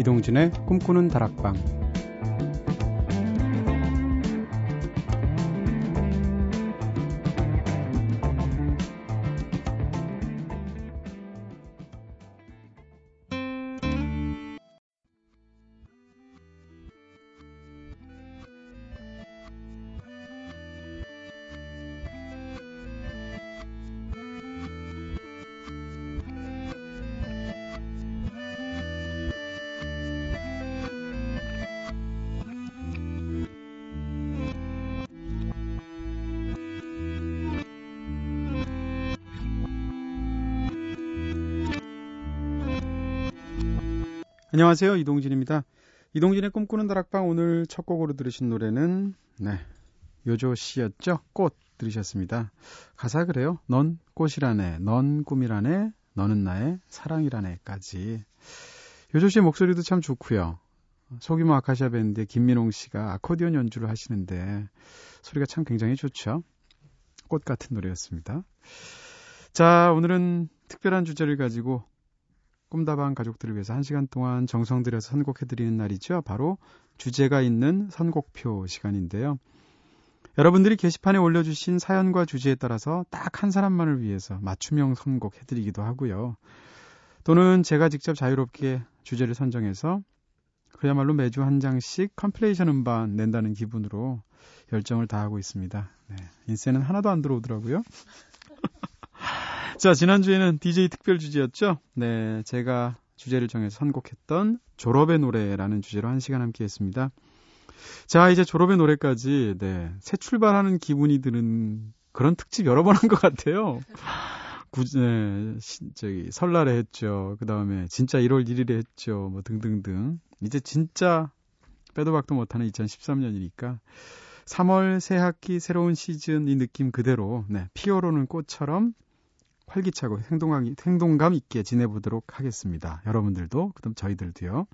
이동진의 꿈꾸는 다락방 안녕하세요. 이동진입니다. 이동진의 꿈꾸는 다락방 오늘 첫 곡으로 들으신 노래는 네. 요조 씨였죠. 꽃 들으셨습니다. 가사 그래요. 넌 꽃이라네. 넌 꿈이라네. 너는 나의 사랑이라네까지. 요조 씨의 목소리도 참 좋고요. 소규모 아카시아 밴드 김민홍 씨가 아코디언 연주를 하시는데 소리가 참 굉장히 좋죠. 꽃 같은 노래였습니다. 자, 오늘은 특별한 주제를 가지고 꿈다방 가족들을 위해서 한 시간 동안 정성 들여서 선곡해드리는 날이죠. 바로 주제가 있는 선곡표 시간인데요. 여러분들이 게시판에 올려주신 사연과 주제에 따라서 딱 한 사람만을 위해서 맞춤형 선곡해드리기도 하고요. 또는 제가 직접 자유롭게 주제를 선정해서 그야말로 매주 한 장씩 컴플레이션 음반 낸다는 기분으로 열정을 다하고 있습니다. 네, 인쇄는 하나도 안 들어오더라고요. 자, 지난주에는 DJ 특별 주제였죠? 네, 제가 주제를 정해서 선곡했던 졸업의 노래라는 주제로 한 시간 함께 했습니다. 자, 이제 졸업의 노래까지, 네, 새 출발하는 기분이 드는 그런 특집 여러 번 한 것 같아요. 구, 네, 시, 저기, 설날에 했죠. 그 다음에 진짜 1월 1일에 했죠. 뭐 등등등. 이제 진짜 빼도 박도 못하는 2013년이니까 3월 새 학기 새로운 시즌 이 느낌 그대로, 네, 피어오르는 꽃처럼 활기차고 행동감, 행동감 있게 지내보도록 하겠습니다. 여러분들도, 그다음 저희들도요.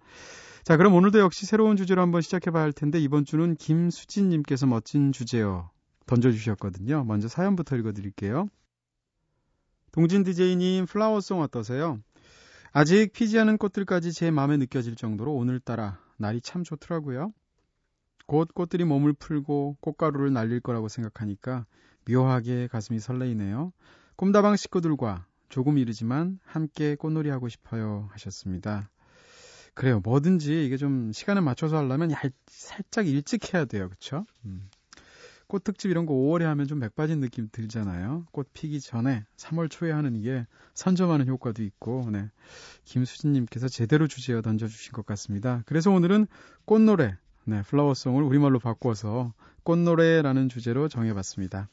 자, 그럼 오늘도 역시 새로운 주제로 한번 시작해봐야 할 텐데 이번 주는 김수진님께서 멋진 주제요 던져주셨거든요. 먼저 사연부터 읽어드릴게요. 동진 DJ님 플라워송 어떠세요? 아직 피지 않은 꽃들까지 제 마음에 느껴질 정도로 오늘따라 날이 참 좋더라고요. 곧 꽃들이 몸을 풀고 꽃가루를 날릴 거라고 생각하니까 묘하게 가슴이 설레이네요. 꿈다방 식구들과 조금 이르지만 함께 꽃놀이 하고 싶어요 하셨습니다. 그래요. 뭐든지 이게 좀 시간에 맞춰서 하려면 얇, 살짝 일찍 해야 돼요. 그쵸? 음. 꽃 특집 이런 거 5월에 하면 좀 맥빠진 느낌 들잖아요. 꽃 피기 전에 3월 초에 하는 이게 선점하는 효과도 있고, 네. 김수진님께서 제대로 주제어 던져주신 것 같습니다. 그래서 오늘은 꽃노래, 네, 플라워송을 우리말로 바꿔서 꽃노래라는 주제로 정해봤습니다.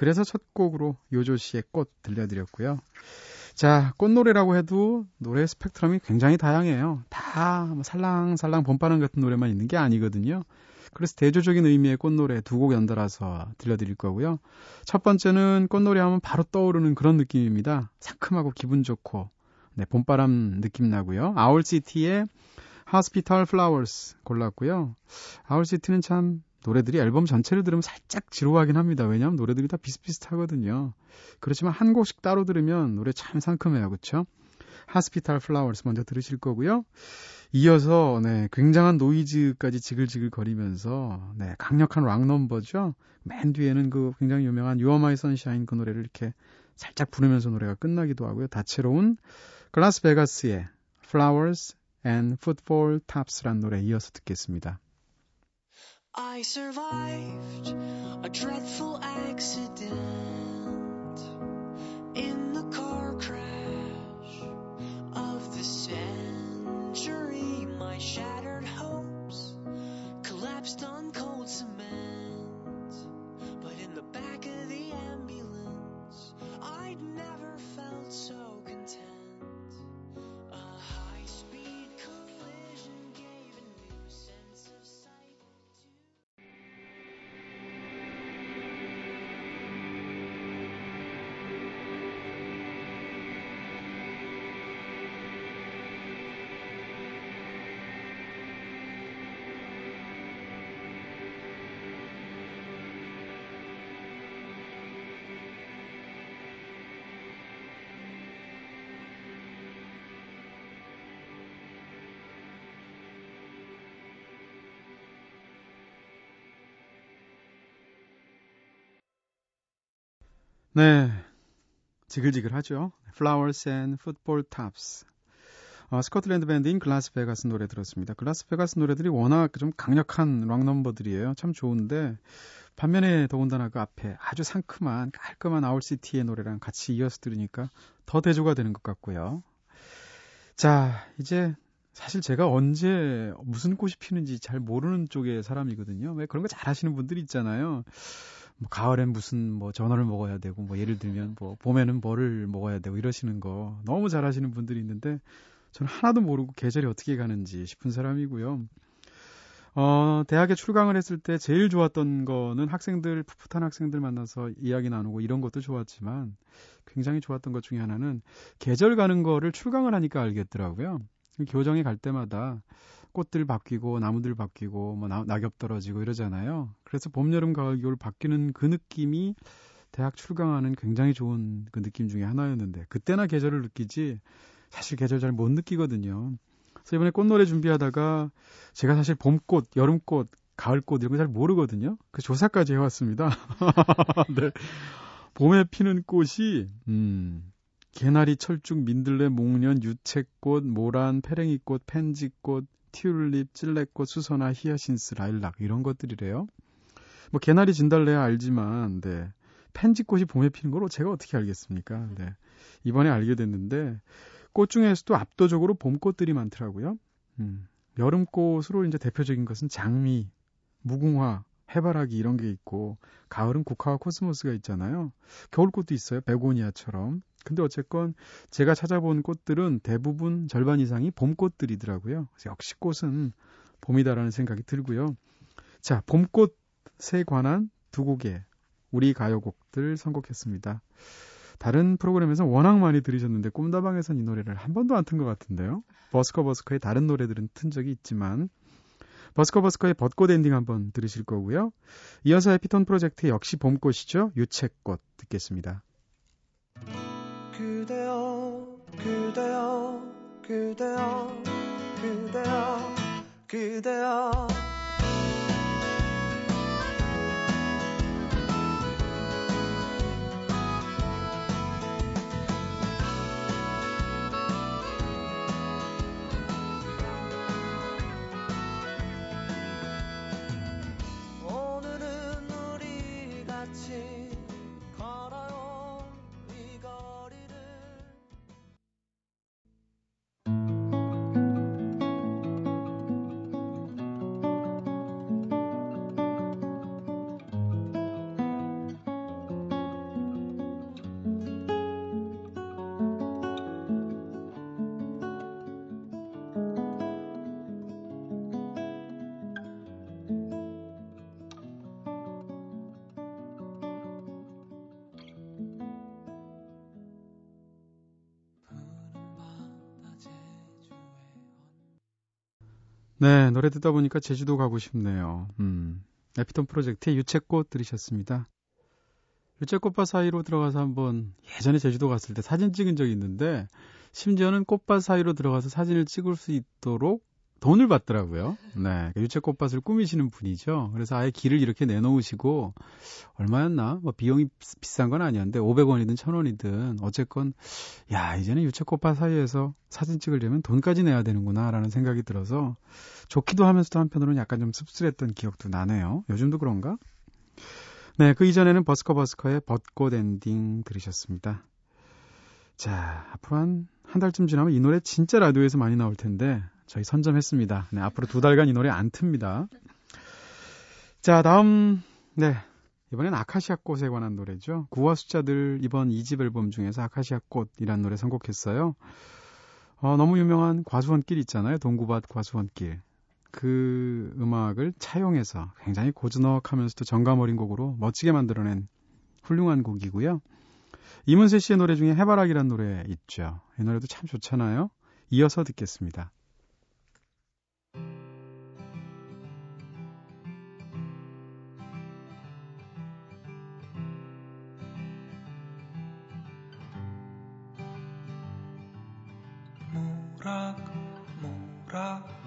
그래서 첫 곡으로 요조 씨의 꽃 들려드렸고요. 자, 꽃노래라고 해도 노래 스펙트럼이 굉장히 다양해요. 다뭐 살랑살랑 봄바람 같은 노래만 있는 게 아니거든요. 그래서 대조적인 의미의 꽃노래 두 곡 연달아서 들려드릴 거고요. 첫 번째는 꽃노래 하면 바로 떠오르는 그런 느낌입니다. 상큼하고 기분 좋고, 네, 봄바람 느낌 나고요. 아울시티의 Hospital Flowers 골랐고요. 아울시티는 참 노래들이 앨범 전체를 들으면 살짝 지루하긴 합니다. 왜냐하면 노래들이 다 비슷비슷하거든요. 그렇지만 한 곡씩 따로 들으면 노래 참 상큼해요. 그렇죠? Hospital Flowers 먼저 들으실 거고요. 이어서 네, 굉장한 노이즈까지 지글지글 거리면서 네, 강력한 락 넘버죠. 맨 뒤에는 그 굉장히 유명한 You Are My Sunshine 그 노래를 이렇게 살짝 부르면서 노래가 끝나기도 하고요. 다채로운 글라스베가스의 Flowers and Football Tops란 노래 이어서 듣겠습니다. I survived a dreadful accident 네. 지글지글하죠. Flowers and Football Tops. 어, 스코틀랜드 밴드인 글라스베가스 노래 들었습니다. 글라스베가스 노래들이 워낙 좀 강력한 락 넘버들이에요. 참 좋은데 반면에 더군다나 그 앞에 아주 상큼한 깔끔한 아울시티의 노래랑 같이 이어서 들으니까 더 대조가 되는 것 같고요. 자, 이제 사실 제가 언제 무슨 꽃이 피는지 잘 모르는 쪽의 사람이거든요. 왜 그런 거 잘 하시는 분들이 있잖아요. 뭐 가을엔 무슨 뭐 전어를 먹어야 되고 뭐 예를 들면 뭐 봄에는 뭐를 먹어야 되고 이러시는 거 너무 잘 하시는 분들이 있는데 저는 하나도 모르고 계절이 어떻게 가는지 싶은 사람이고요. 어, 대학에 출강을 했을 때 제일 좋았던 거는 학생들, 풋풋한 학생들 만나서 이야기 나누고 이런 것도 좋았지만 굉장히 좋았던 것 중에 하나는 계절 가는 거를 출강을 하니까 알겠더라고요. 교정에 갈 때마다 꽃들 바뀌고 나무들 바뀌고 뭐 나, 낙엽 떨어지고 이러잖아요. 그래서 봄, 여름, 가을, 겨울 바뀌는 그 느낌이 대학 출강하는 굉장히 좋은 그 느낌 중에 하나였는데 그때나 계절을 느끼지 사실 계절 잘 못 느끼거든요. 그래서 이번에 꽃노래 준비하다가 제가 사실 봄꽃, 여름꽃, 가을꽃 이런 거 잘 모르거든요. 그 조사까지 해왔습니다. 네. 봄에 피는 꽃이 음, 개나리, 철쭉, 민들레, 목련, 유채꽃, 모란, 페랭이꽃, 펜지꽃, 튤립, 찔레꽃, 수선화, 히아신스, 라일락 이런 것들이래요. 뭐 개나리, 진달래야 알지만 네. 펜지꽃이 봄에 피는 걸 제가 어떻게 알겠습니까? 네. 이번에 알게 됐는데 꽃 중에서도 압도적으로 봄꽃들이 많더라고요. 음. 여름꽃으로 이제 대표적인 것은 장미, 무궁화, 해바라기 이런 게 있고 가을은 국화와 코스모스가 있잖아요. 겨울꽃도 있어요. 베고니아처럼. 근데 어쨌건 제가 찾아본 꽃들은 대부분 절반 이상이 봄꽃들이더라고요. 역시 꽃은 봄이다라는 생각이 들고요. 자, 봄꽃에 관한 두 곡의 우리 가요곡들 선곡했습니다. 다른 프로그램에서 워낙 많이 들으셨는데 꿈다방에선 이 노래를 한 번도 안 튼 것 같은데요. 버스커버스커의 다른 노래들은 튼 적이 있지만 버스커버스커의 벚꽃 엔딩 한번 들으실 거고요. 이어서 에피톤 프로젝트 역시 봄꽃이죠. 유채꽃 듣겠습니다. 그대여 그대여 그대여 그대여 그대여 네, 노래 듣다 보니까 제주도 가고 싶네요. 음. 에피톤 프로젝트의 유채꽃 들으셨습니다. 유채꽃밭 사이로 들어가서 한번 예전에 제주도 갔을 때 사진 찍은 적이 있는데 심지어는 꽃밭 사이로 들어가서 사진을 찍을 수 있도록 돈을 받더라고요. 네. 그 유채꽃밭을 꾸미시는 분이죠. 그래서 아예 길을 이렇게 내놓으시고, 얼마였나? 뭐 비용이 비싼 건 아니었는데, 500원이든 1000원이든, 어쨌건, 야, 이제는 유채꽃밭 사이에서 사진 찍으려면 돈까지 내야 되는구나, 라는 생각이 들어서, 좋기도 하면서도 한편으로는 약간 좀 씁쓸했던 기억도 나네요. 요즘도 그런가? 네, 그 이전에는 버스커버스커의 벚꽃 엔딩 들으셨습니다. 자, 앞으로 한, 한 달쯤 지나면 이 노래 진짜 라디오에서 많이 나올 텐데, 저희 선점했습니다. 네, 앞으로 두 달간 이 노래 안 틉니다. 자, 다음, 네. 이번엔 아카시아 꽃에 관한 노래죠. 구화 숫자들 이번 2집 앨범 중에서 아카시아 꽃이란 노래 선곡했어요. 어, 너무 유명한 과수원길 있잖아요. 동구밭 과수원길. 그 음악을 차용해서 굉장히 고즈넉하면서도 정감 어린 곡으로 멋지게 만들어낸 훌륭한 곡이고요. 이문세 씨의 노래 중에 해바라기란 노래 있죠. 이 노래도 참 좋잖아요. 이어서 듣겠습니다. 무럭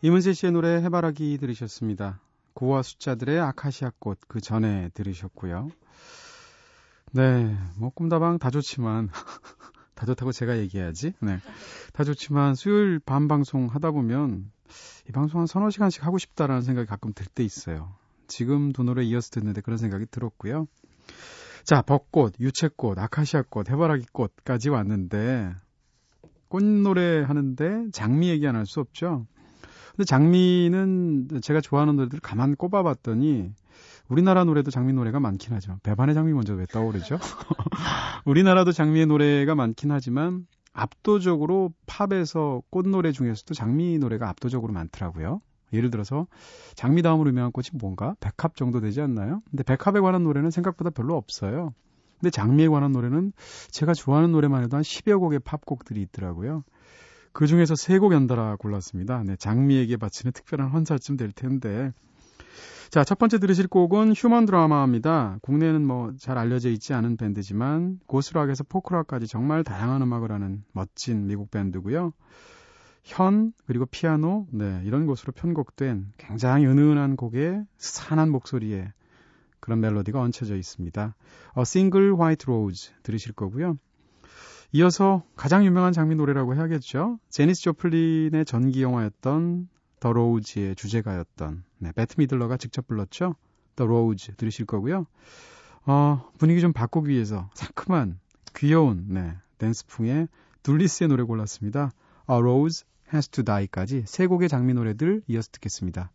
이문세 씨의 노래 해바라기 들으셨습니다. 고와 숫자들의 아카시아 꽃 그 전에 들으셨고요. 네, 뭐 꿈다방 다 좋지만 다 좋다고 제가 얘기해야지. 네, 다 좋지만 수요일 밤 방송 하다 보면 이 방송 한 서너 시간씩 하고 싶다라는 생각이 가끔 들 때 있어요. 지금 두 노래 이어서 듣는데 그런 생각이 들었고요. 자, 벚꽃, 유채꽃, 아카시아 꽃, 해바라기 꽃까지 왔는데 꽃 노래 하는데 장미 얘기 안 할 수 없죠. 근데 장미는 제가 좋아하는 노래들 가만 꼽아봤더니 우리나라 노래도 장미 노래가 많긴 하죠. 배반의 장미 먼저 왜 떠오르죠? 우리나라도 장미의 노래가 많긴 하지만 압도적으로 팝에서 꽃노래 중에서도 장미 노래가 압도적으로 많더라고요. 예를 들어서 장미 다음으로 유명한 꽃이 뭔가 백합 정도 되지 않나요? 근데 백합에 관한 노래는 생각보다 별로 없어요. 근데 장미에 관한 노래는 제가 좋아하는 노래만 해도 한 10여 곡의 팝곡들이 있더라고요. 그 중에서 세 곡 연달아 골랐습니다. 네, 장미에게 바치는 특별한 헌사쯤 될 텐데. 자, 첫 번째 들으실 곡은 휴먼 드라마입니다. 국내에는 뭐 잘 알려져 있지 않은 밴드지만 고스락에서 포크락까지 정말 다양한 음악을 하는 멋진 미국 밴드고요. 현 그리고 피아노 네, 이런 곳으로 편곡된 굉장히 은은한 곡에 산한 목소리에 그런 멜로디가 얹혀져 있습니다. 어, Single White Rose 들으실 거고요. 이어서 가장 유명한 장미 노래라고 해야겠죠. 제니스 조플린의 전기 영화였던 The Rose의 주제가였던 네, 베트 미들러가 직접 불렀죠. The Rose 들으실 거고요. 어, 분위기 좀 바꾸기 위해서 상큼한 귀여운 네, 댄스풍의 둘리스의 노래 골랐습니다. A Rose Has to Die까지 세 곡의 장미 노래들 이어서 듣겠습니다.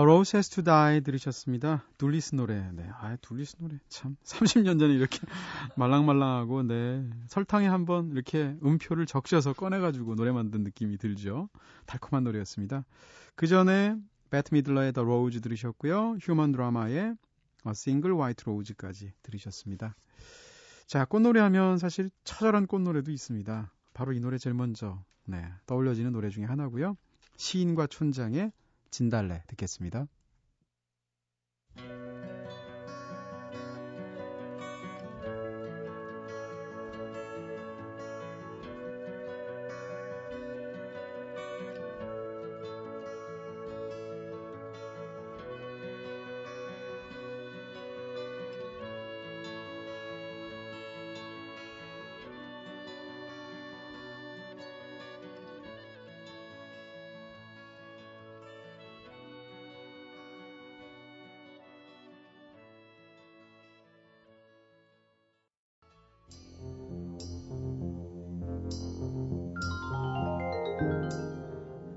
A Rose Has to Die 들으셨습니다. 둘리스 노래. 네. 아, 둘리스 노래. 참. 30년 전에 이렇게 말랑말랑하고, 네. 설탕에 한번 이렇게 음표를 적셔서 꺼내가지고 노래 만든 느낌이 들죠. 달콤한 노래였습니다. 그 전에 배트 미들러의 The Rose 들으셨고요. 휴먼 드라마의 A Single White Rose까지 들으셨습니다. 자, 꽃노래 하면 사실 처절한 꽃노래도 있습니다. 바로 이 노래 제일 먼저, 네. 떠올려지는 노래 중에 하나고요. 시인과 촌장의 진달래 듣겠습니다.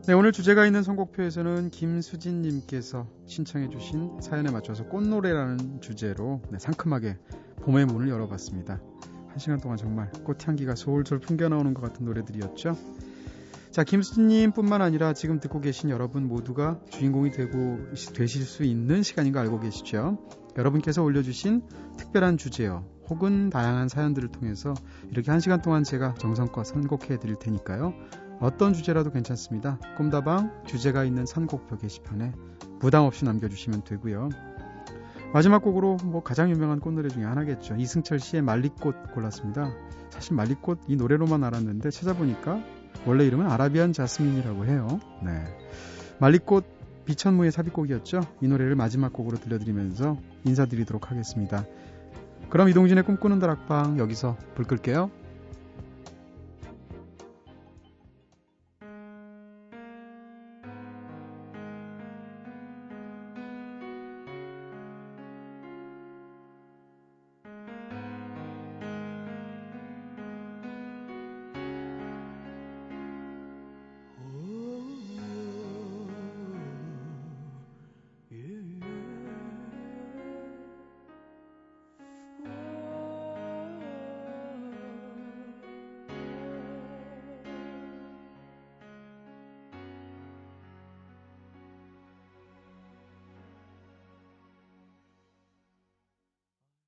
네, 오늘 주제가 있는 선곡표에서는 김수진님께서 신청해주신 사연에 맞춰서 꽃노래라는 주제로 네, 상큼하게 봄의 문을 열어봤습니다. 한 시간 동안 정말 꽃향기가 솔솔 풍겨나오는 것 같은 노래들이었죠. 자, 김수진님 뿐만 아니라 지금 듣고 계신 여러분 모두가 주인공이 되고, 되실 수 있는 시간인 거 알고 계시죠? 여러분께서 올려주신 특별한 주제요. 혹은 다양한 사연들을 통해서 이렇게 한 시간 동안 제가 정성껏 선곡해 드릴 테니까요. 어떤 주제라도 괜찮습니다. 꿈다방 주제가 있는 선곡표 게시판에 부담 없이 남겨주시면 되고요. 마지막 곡으로 뭐 가장 유명한 꽃노래 중에 하나겠죠. 이승철 씨의 말리꽃 골랐습니다. 사실 말리꽃 이 노래로만 알았는데 찾아보니까 원래 이름은 아라비안 자스민이라고 해요. 네. 말리꽃 비천무의 삽입곡이었죠. 이 노래를 마지막 곡으로 들려드리면서 인사드리도록 하겠습니다. 그럼 이동진의 꿈꾸는 다락방 여기서 불 끌게요.